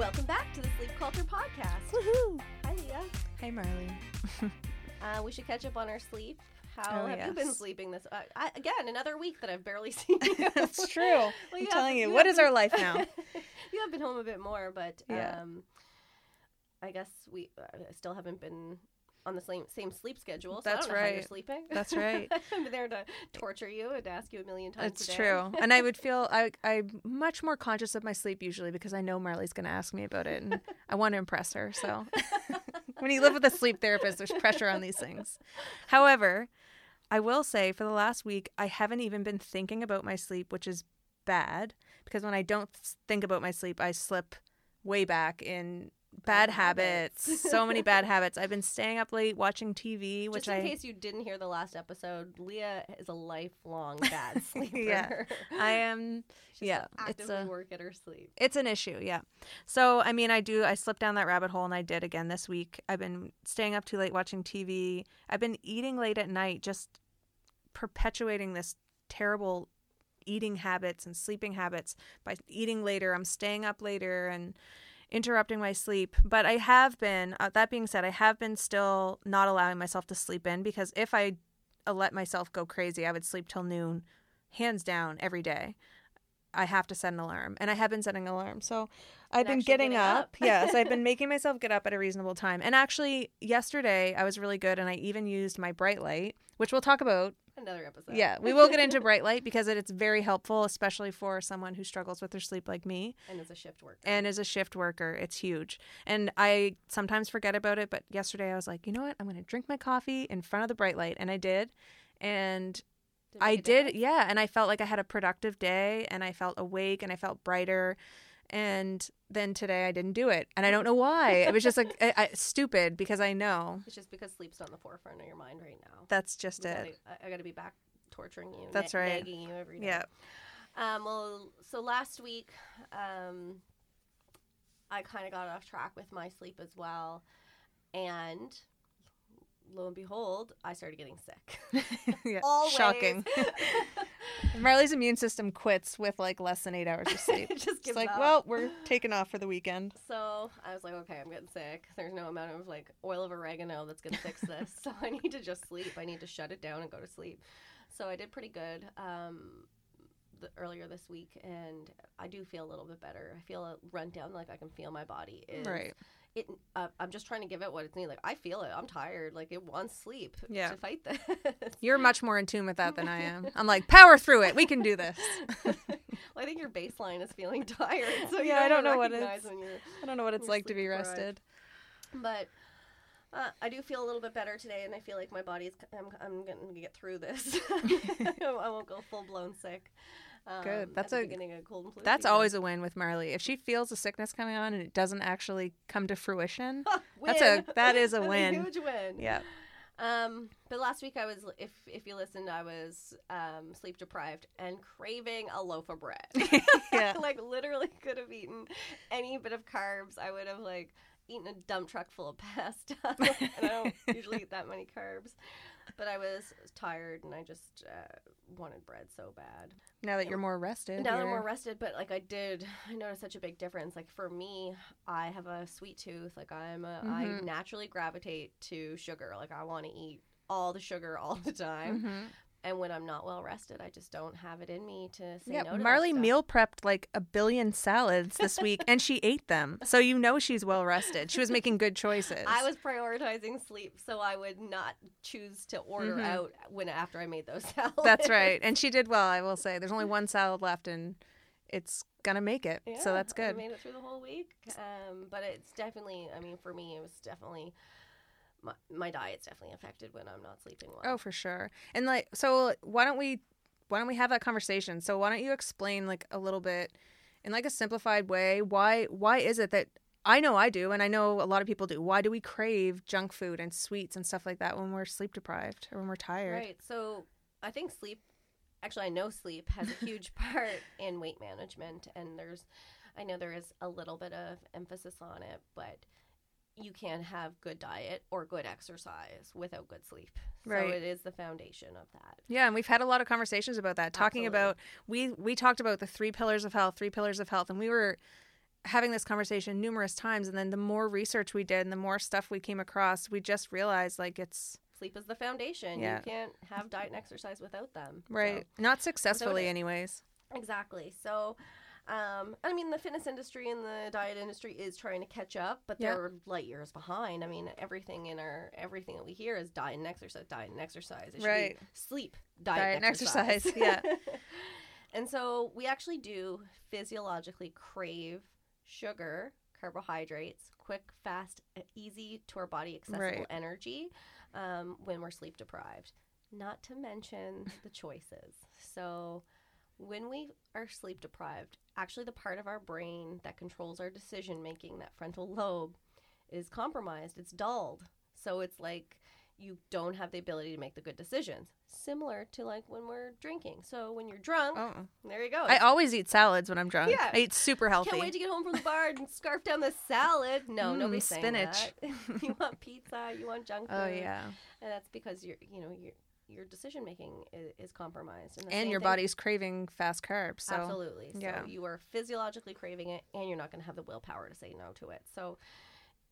Welcome back to the Sleep Culture Podcast. Woohoo! Hi, Leah. Hey, Marley. Uh, we should catch up on our sleep. How Oh, have you been sleeping this? Uh, I, again, another week that I've barely seen you. That's true. Well, I'm telling you, you what is our life now? you have been home a bit more, but Yeah. um, I guess we uh, still haven't been on the same same sleep schedule. So That's I don't know how you're sleeping. That's right. I'm there to torture you and ask you a million times. It's a day. true. And I would feel I I'm much more conscious of my sleep usually because I know Marley's going to ask me about it and I want to impress her. So when you live with a sleep therapist, there's pressure on these things. However, I will say for the last week, I haven't even been thinking about my sleep, which is bad because when I don't think about my sleep, I slip way back in bad, habits. so many bad habits. I've been staying up late watching TV, which Just in I case you didn't hear the last episode, Leah is a lifelong bad sleeper. Yeah. I am She's yeah, it's a- work at her sleep. It's an issue, yeah. So, I mean, I do, I slipped down that rabbit hole and I did again this week. I've been staying up too late watching TV. I've been eating late at night, just perpetuating this terrible eating habits and sleeping habits by eating later. I'm staying up later and interrupting my sleep. But I have been, uh, that being said, I have been still not allowing myself to sleep in because if I uh, let myself go crazy, I would sleep till noon, hands down, every day. I have to set an alarm, and I have been setting an alarm. So I've been getting, getting up. up. yes, I've been making myself get up at a reasonable time. And actually, yesterday I was really good, and I even used my bright light, which we'll talk about. Another episode. Yeah, we will get into bright light because it, it's very helpful, especially for someone who struggles with their sleep like me And as a shift worker. and as a shift worker. It's huge. And I sometimes forget about it, but yesterday I was like, you know what? I'm going to drink my coffee in front of the bright light, and I did. And Did I did, yeah. And I felt like I had a productive day and I felt awake and I felt brighter. And then today I didn't do it. And I don't know why. It was just like I, I, stupid because I know It's just because sleep's on the forefront of your mind right now. that's just We it. gotta- I, I got to be back torturing you. That's na- right. Nagging you every day. Yeah. Um, well, so last week, um, I kind of got off track with my sleep as well, and lo and behold, I started getting sick. yeah. Always. Shocking. Marley's immune system quits with like less than eight hours of sleep. just It's like, up. well, we're taking off for the weekend. So I was like, okay, I'm getting sick. There's no amount of like oil of oregano that's gonna fix this. so I need to just sleep. I need to shut it down and go to sleep. So I did pretty good um, the, earlier this week, and I do feel a little bit better. I feel a run down, like I can feel my body is. Right. It. Uh, I'm just trying to give it what it needs. Like I feel it. I'm tired. Like it wants sleep Yeah. to fight this. You're much more in tune with that than I am. I'm like, power through it. We can do this. well, I think your baseline is feeling tired. So Yeah, I don't know what it's- I don't know what it's like to be deprived. rested. but uh, I do feel a little bit better today, and I feel like my body's. I'm, I'm going to get through this. I won't go full blown sick. Um, Good. at That's a- beginning of cold and flu. That's season. always a win with Marley. If she feels a sickness coming on and it doesn't actually come to fruition, that's a that is a That's win. huge win. Yeah. Um, but last week I was, if if you listened, I was um, sleep deprived and craving a loaf of bread. Yeah. like literally could have eaten any bit of carbs. I would have like eaten a dump truck full of pasta, and I don't usually eat that many carbs. But I was tired and I just uh, wanted bread so bad. Now that you're more rested. Now that I'm you're- more rested, but like I did, I noticed such a big difference. Like for me, I have a sweet tooth. Like I'm a, I Mhm. naturally gravitate to sugar. Like I want to eat all the sugar all the time. Mhm. And when I'm not well rested, I just don't have it in me to say Yeah, no to Marley meal prepped like a billion salads this week and she ate them. So you know she's well rested. She was making good choices. I was prioritizing sleep, so I would not choose to order Mhm. out when after I made those salads. That's right. And she did well, I will say. There's only one salad left and it's gonna make it. Yeah, so that's good. I made it through the whole week, um, but it's definitely. I mean, for me, it was definitely my, my diet's definitely affected when I'm not sleeping well. Oh, for sure. And like, so why don't we, why don't we have that conversation? So why don't you explain like a little bit, in like a simplified way, why why is it that I know I do, and I know a lot of people do. Why do we crave junk food and sweets and stuff like that when we're sleep deprived or when we're tired? Right. So I think sleep, actually, I know sleep has a huge part in weight management. And there's, I know there is a little bit of emphasis on it, but you can't have good diet or good exercise without good sleep. Right. So it is the foundation of that. Yeah, and we've had a lot of conversations about that. Talking Absolutely. about we we talked about the three pillars of health, three pillars of health, and we were having this conversation numerous times and then the more research we did and the more stuff we came across we just realized like it's Sleep is the foundation. Yeah. You can't have diet and exercise without them. So- right not successfully anyways Exactly. So, um, I mean, the fitness industry and the diet industry is trying to catch up, but they're light years behind. I mean, everything in our everything that we hear is diet and exercise, diet and exercise. It Right. sleep, diet, Diet and and exercise, yeah. and so we actually do physiologically crave sugar, carbohydrates, quick, fast, easy to our body accessible Right. energy um, when we're sleep deprived. Not to mention the choices. So, when we are sleep deprived, actually the part of our brain that controls our decision making, that frontal lobe, is compromised. It's dulled. So it's like you don't have the ability to make the good decisions. Similar to like when we're drinking. So when you're drunk, oh there you go. i always eat salads when i'm drunk Yeah. i eat super healthy Can't wait to get home from the bar and scarf down the salad. No, Mm, nobody's saying spinach. that. you want pizza, you want junk food. oh yeah and that's because you're, you know, your your decision making is, is compromised. the and your thing- body's craving fast carbs so Absolutely. So yeah. you are physiologically craving it, and you're not going to have the willpower to say no to it. So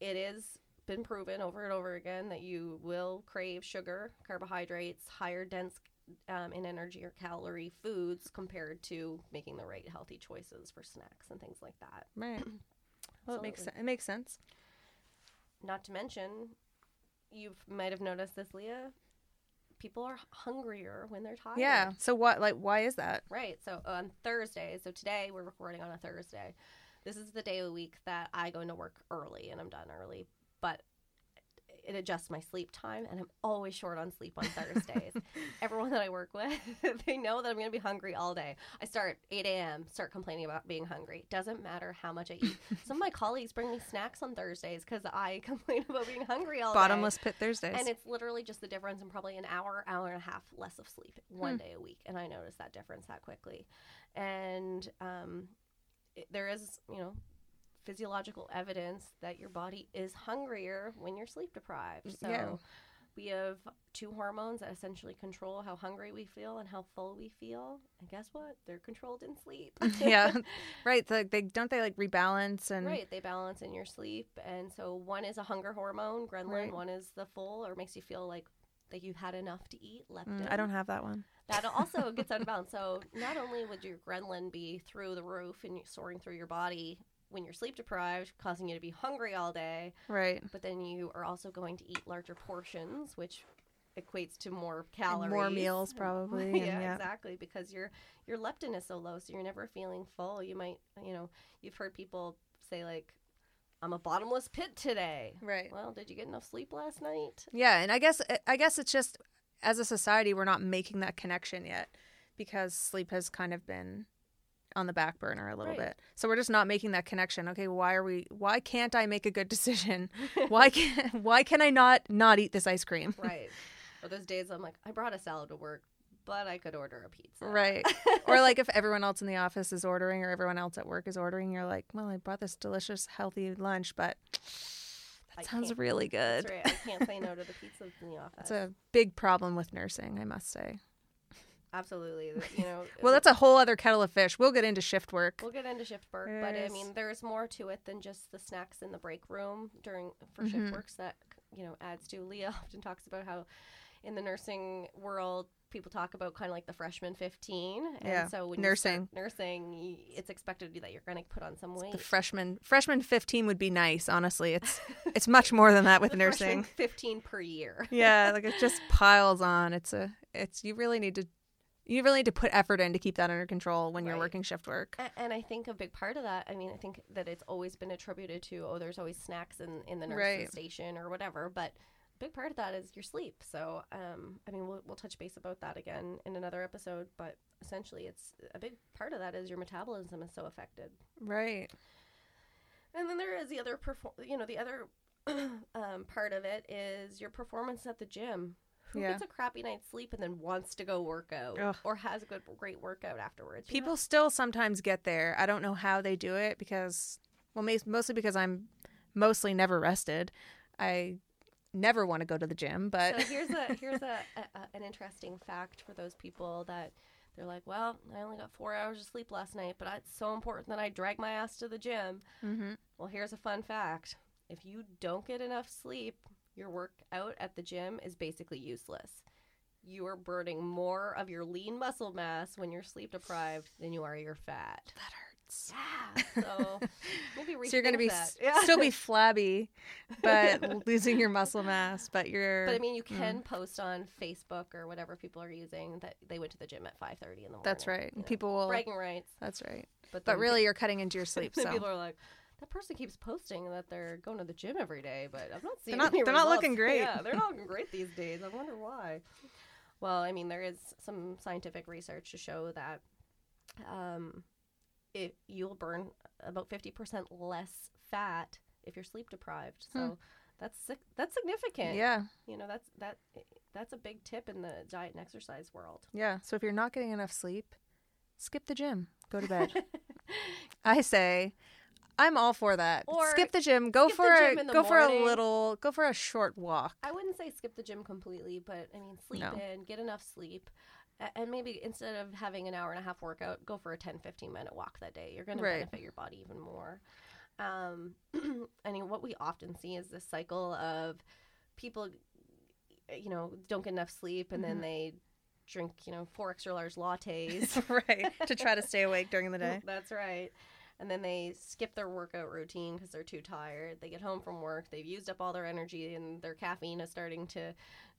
it is been proven over and over again that you will crave sugar, carbohydrates, higher dense um, in energy or calorie foods compared to making the right healthy choices for snacks and things like that. right well it makes it makes sense Not to mention, you might have noticed this, Leah. People are hungrier when they're tired. yeah so what like why is that Right. So on Thursday, so today we're recording on a Thursday. This is the day of the week that I go into work early and I'm done early, but it adjusts my sleep time and I'm always short on sleep on Thursdays. Everyone that I work with, they know that I'm going to be hungry all day. I start 8 a.m., start complaining about being hungry. Doesn't matter how much I eat. Some of my colleagues bring me snacks on Thursdays because I complain about being hungry all day. bottomless pit thursdays And it's literally just the difference in probably an hour, hour and a half less of sleep one Hmm. day a week. And I noticed that difference that quickly. And um, it, there is, you know, physiological evidence that your body is hungrier when you're sleep deprived. So Yeah. we have two hormones that essentially control how hungry we feel and how full we feel. And guess what? They're controlled in sleep. yeah right like they don't they like rebalance and Right, they balance in your sleep, and so one is a hunger hormone, ghrelin. Right. One is the full, or makes you feel like that you've had enough to eat. Leptin. Mm, i don't have that one That also gets out of balance. So not only would your ghrelin be through the roof and soaring through your body when you're sleep deprived, causing you to be hungry all day, right but then you are also going to eat larger portions, which equates to more And calories, more meals probably and yeah, yeah, exactly. Because your your leptin is so low, so you're never feeling full. You might, you know, you've heard people say like, "I'm a bottomless pit today." right Well, did you get enough sleep last night? Yeah, and I guess I guess it's just as a society we're not making that connection yet because sleep has kind of been on the back burner a little Right. bit. So we're just not making that connection. Okay, why are we why can't I make a good decision? why can why can I not not eat this ice cream? right. Or those days I'm like, I brought a salad to work, but I could order a pizza. Right. or like if everyone else in the office is ordering or everyone else at work is ordering, you're like, "Well, I brought this delicious healthy lunch, but I that sounds really good." That's right. I can't say no to the pizza in the office. It's a big problem with nursing, I must say. Absolutely. You know. Well, that's a whole other kettle of fish. We'll get into shift work. We'll get into shift work, but I mean, there's more to it than just the snacks in the break room during for Mhm. shift works that you know adds to. Leah often talks about how in the nursing world people talk about kind of like the freshman 15 and Yeah, so when nursing. nursing it's expected to be that you're going to put on some weight The freshman freshman 15 would be nice, honestly. It's it's much more than that with nursing. 15 per year Yeah, like it just piles on. It's a it's you really need to you really need to put effort in to keep that under control when you're working shift work. And I think a big part of that, I mean, I think that it's always been attributed to, oh, there's always snacks in, in the nurse's Right. station or whatever. But a big part of that is your sleep. So, um, I mean, we'll, we'll touch base about that again in another episode. But essentially, it's a big part of that is your metabolism is so affected. Right. And then there is the other, perfor- you know, the other um, part of it is your performance at the gym. Who Yeah. gets a crappy night's sleep and then wants to go work out Ugh. or has a good, great workout afterwards? You know? People still sometimes get there. I don't know how they do it because well mostly because I'm mostly never rested. I never want to go to the gym, but so here's a here's a, a, a- an interesting fact for those people that they're like, well, I only got four hours of sleep last night, but it's so important that I drag my ass to the gym. Mm-hmm. Well, here's a fun fact if you don't get enough sleep, your workout at the gym is basically useless. You are burning more of your lean muscle mass when you're sleep deprived than you are your fat. That hurts. Yeah. So maybe So you're gonna be s- Yeah. still be flabby, but losing your muscle mass. But you're. But I mean, you Mm. can post on Facebook or whatever people are using that they went to the gym at 5:30 in the morning. that's right. you know. People will. bragging rights. That's right. But But really, you're cutting into your sleep. So people are like, that person keeps posting that they're going to the gym every day, but I'm not seeing. not- any they're not looking great. Yeah, they're not looking great these days. I wonder why. Well, I mean, there is some scientific research to show that um, it you'll burn about 50% less fat if you're sleep deprived. So Hmm. that's that's significant. yeah, You know, that's that that's a big tip in the diet and exercise world. yeah. So if you're not getting enough sleep, skip the gym. Go to bed. I say. I'm all for that. Or skip the gym. Go for a go for a little. Go for a short walk. I wouldn't say skip the gym completely, but I mean, sleep No. in, get enough sleep. And maybe instead of having an hour and a half workout, go for a 10, 15 minute walk that day. You're going to benefit your body even more. Um, I mean, what we often see is this cycle of people, you know, don't get enough sleep and Mhm. then they drink, you know, four extra large lattes. right. To try to stay awake during the day. That's right. And then they skip their workout routine because they're too tired. They get home from work, they've used up all their energy, and their caffeine is starting to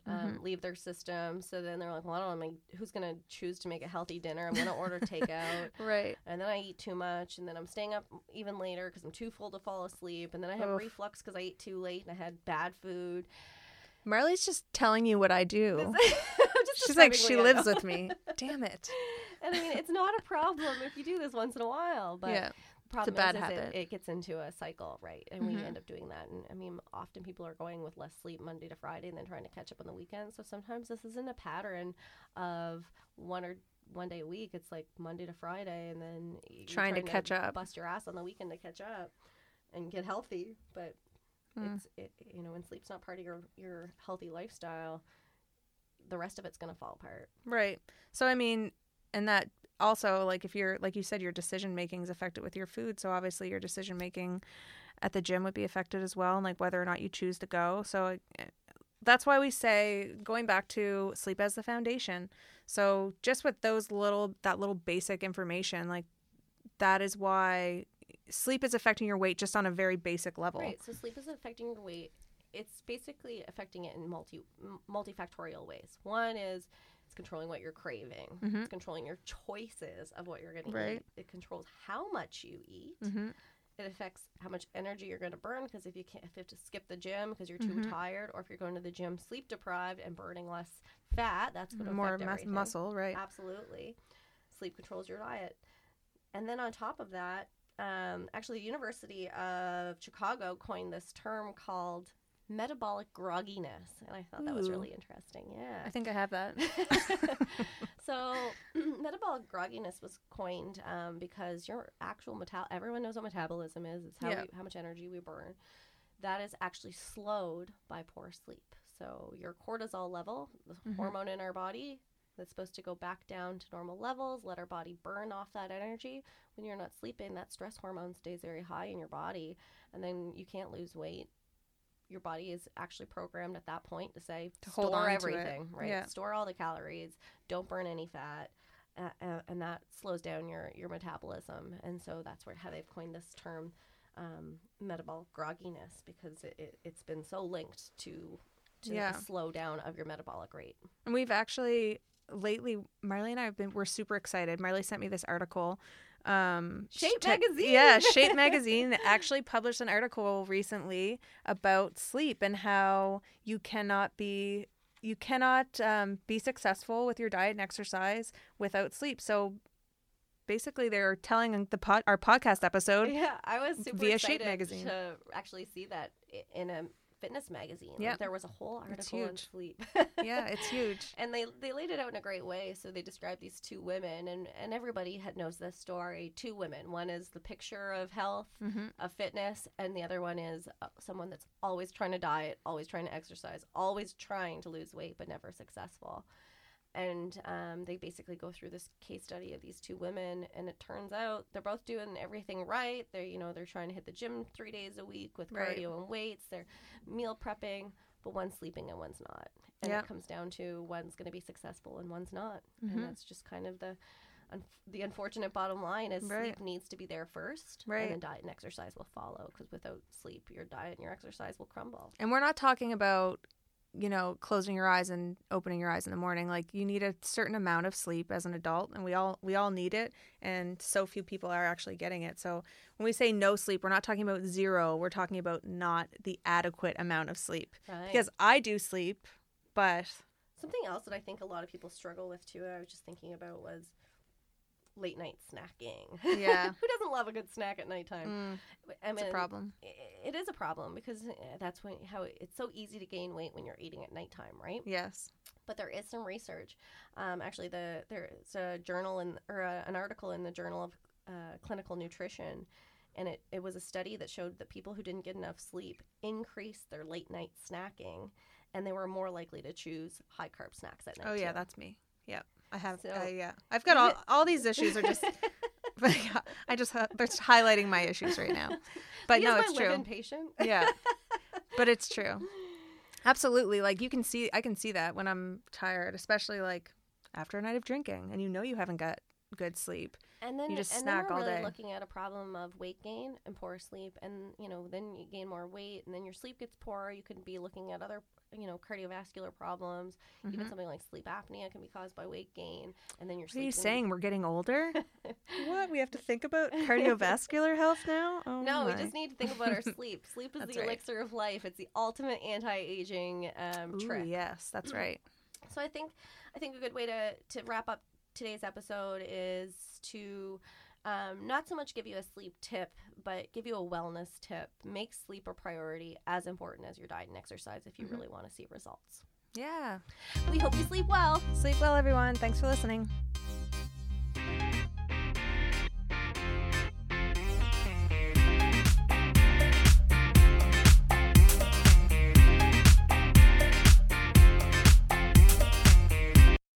um, leave their system. So then they're like, well, I don't know, who's going to choose to make a healthy dinner? I'm to order takeout. Right. And then I eat too much, and then I'm staying up even later because I'm too full to fall asleep. And then I have Oof. reflux because I ate too late and I had bad food. Marley's just telling you what I do. She's like she lives with me. Damn it. And I mean, it's not a problem if you do this once in a while, but yeah. the problem bad is, is habit. It, it gets into a cycle, right? And we Mhm. end up doing that. And I mean, often people are going with less sleep Monday to Friday and then trying to catch up on the weekend. So sometimes this isn't a pattern of one or one day a week. It's like Monday to Friday, and then you're Trying to catch up. bust your ass on the weekend to catch up and get healthy. But Mm. it's it, you know when sleep's not part of your your healthy lifestyle, the rest of it's gonna fall apart. Right. So I mean, and that also like if you're like you said your decision making is affected with your food, so obviously your decision making at the gym would be affected as well and like whether or not you choose to go. So eh, that's why we say going back to sleep as the foundation. So just with those little that little basic information like that is why sleep is affecting your weight just on a very basic level. Right. So sleep is affecting your weight. It's basically affecting it in multi m- multifactorial ways. One is it's controlling what you're craving. Mhm. It's controlling your choices of what you're going to Right. eat. It controls how much you eat. Mhm. It affects how much energy you're going to burn because if you can't, if you have to skip the gym because you're too Mhm. tired, or if you're going to the gym sleep deprived and burning less fat, that's going to More mus- muscle, right? Absolutely. Sleep controls your diet. And then on top of that, um, actually, the University of Chicago coined this term called metabolic grogginess. And I thought that was really interesting. Yeah. I think I have that. so, metabolic grogginess was coined um, because your actual metal everyone knows what metabolism is. It's how Yeah. we, how much energy we burn. That is actually slowed by poor sleep. So your cortisol level, the Mhm. hormone in our body, that's supposed to go back down to normal levels, let our body burn off that energy. When you're not sleeping, that stress hormone stays very high in your body, and then you can't lose weight. Your body is actually programmed at that point to say To hold store on to it. everything, right? Yeah. Store all the calories, don't burn any fat, uh, uh, and that slows down your your metabolism. And so that's where how they've coined this term, um, metabolic grogginess, because it, it, it's been so linked to to Yeah. the slow down of your metabolic rate. And we've actually lately, Marley and I have been we're super excited. Marley sent me this article. Um, Shape che- Magazine! yeah, Shape Magazine actually published an article recently about sleep and how you cannot be you cannot um, be successful with your diet and exercise without sleep. So basically, they're telling the pod, our podcast episode. Yeah, I was super Via Shape excited Magazine. to actually see that in a fitness magazine. Yeah. there was a whole article on huge. sleep. Yeah, it's huge. and they they laid it out in a great way. So they described these two women, and and everybody had knows this story. Two women. One is the picture of health, hmm of fitness, and the other one is uh, someone that's always trying to diet, always trying to exercise, always trying to lose weight, but never successful. And um, they basically go through this case study of these two women and it turns out they're both doing everything right they're you know they're trying to hit the gym three days a week with Right. cardio and weights they're meal prepping but one's sleeping and one's not and Yeah. it comes down to one's going to be successful and one's not Mhm. and that's just kind of the un- the unfortunate bottom line is Right. sleep needs to be there first Right. and then diet and exercise will follow because without sleep your diet and your exercise will crumble And we're not talking about, you know, closing your eyes and opening your eyes in the morning. Like you need a certain amount of sleep as an adult and we all we all need it and so few people are actually getting it. So when we say no sleep, we're not talking about zero. We're talking about not the adequate amount of sleep. right Because I do sleep, but Something else that I think a lot of people struggle with too, I was just thinking about was late night snacking. Yeah. Who doesn't love a good snack at nighttime? mm, I it's a problem. It is a problem because uh, that's when how it- it's so easy to gain weight when you're eating at nighttime, right? Yes. But there is some research. Um, actually, the there's a journal in or a, an article in the Journal of uh, Clinical Nutrition, and it, it was a study that showed that people who didn't get enough sleep increased their late night snacking, and they were more likely to choose high carb snacks at night. Oh yeah, too. that's me. I have So- I, yeah. I've got all all these issues are just but yeah, I just they're just highlighting my issues right now. But no, it's true. patient. yeah but it's true absolutely like you can see i can see that when i'm tired especially like after a night of drinking and you know you haven't got good sleep And then You just and snack then all really day. looking at a problem of weight gain and poor sleep, and you know then you gain more weight, and then your sleep gets poorer. You could be looking at other you know cardiovascular problems. Even Mhm. something like sleep apnea can be caused by weight gain, and then your what are you saying we're getting older what we have to think about cardiovascular health now oh No, we just need to think about our sleep. Sleep is the right. elixir of life. It's the ultimate anti-aging um, Ooh, trick. yes that's right So I think I think a good way to to wrap up today's episode is to um, not so much give you a sleep tip, but give you a wellness tip. Make sleep a priority as important as your diet and exercise if you Mhm. really want to see results. yeah We hope you sleep well. sleep well everyone thanks for listening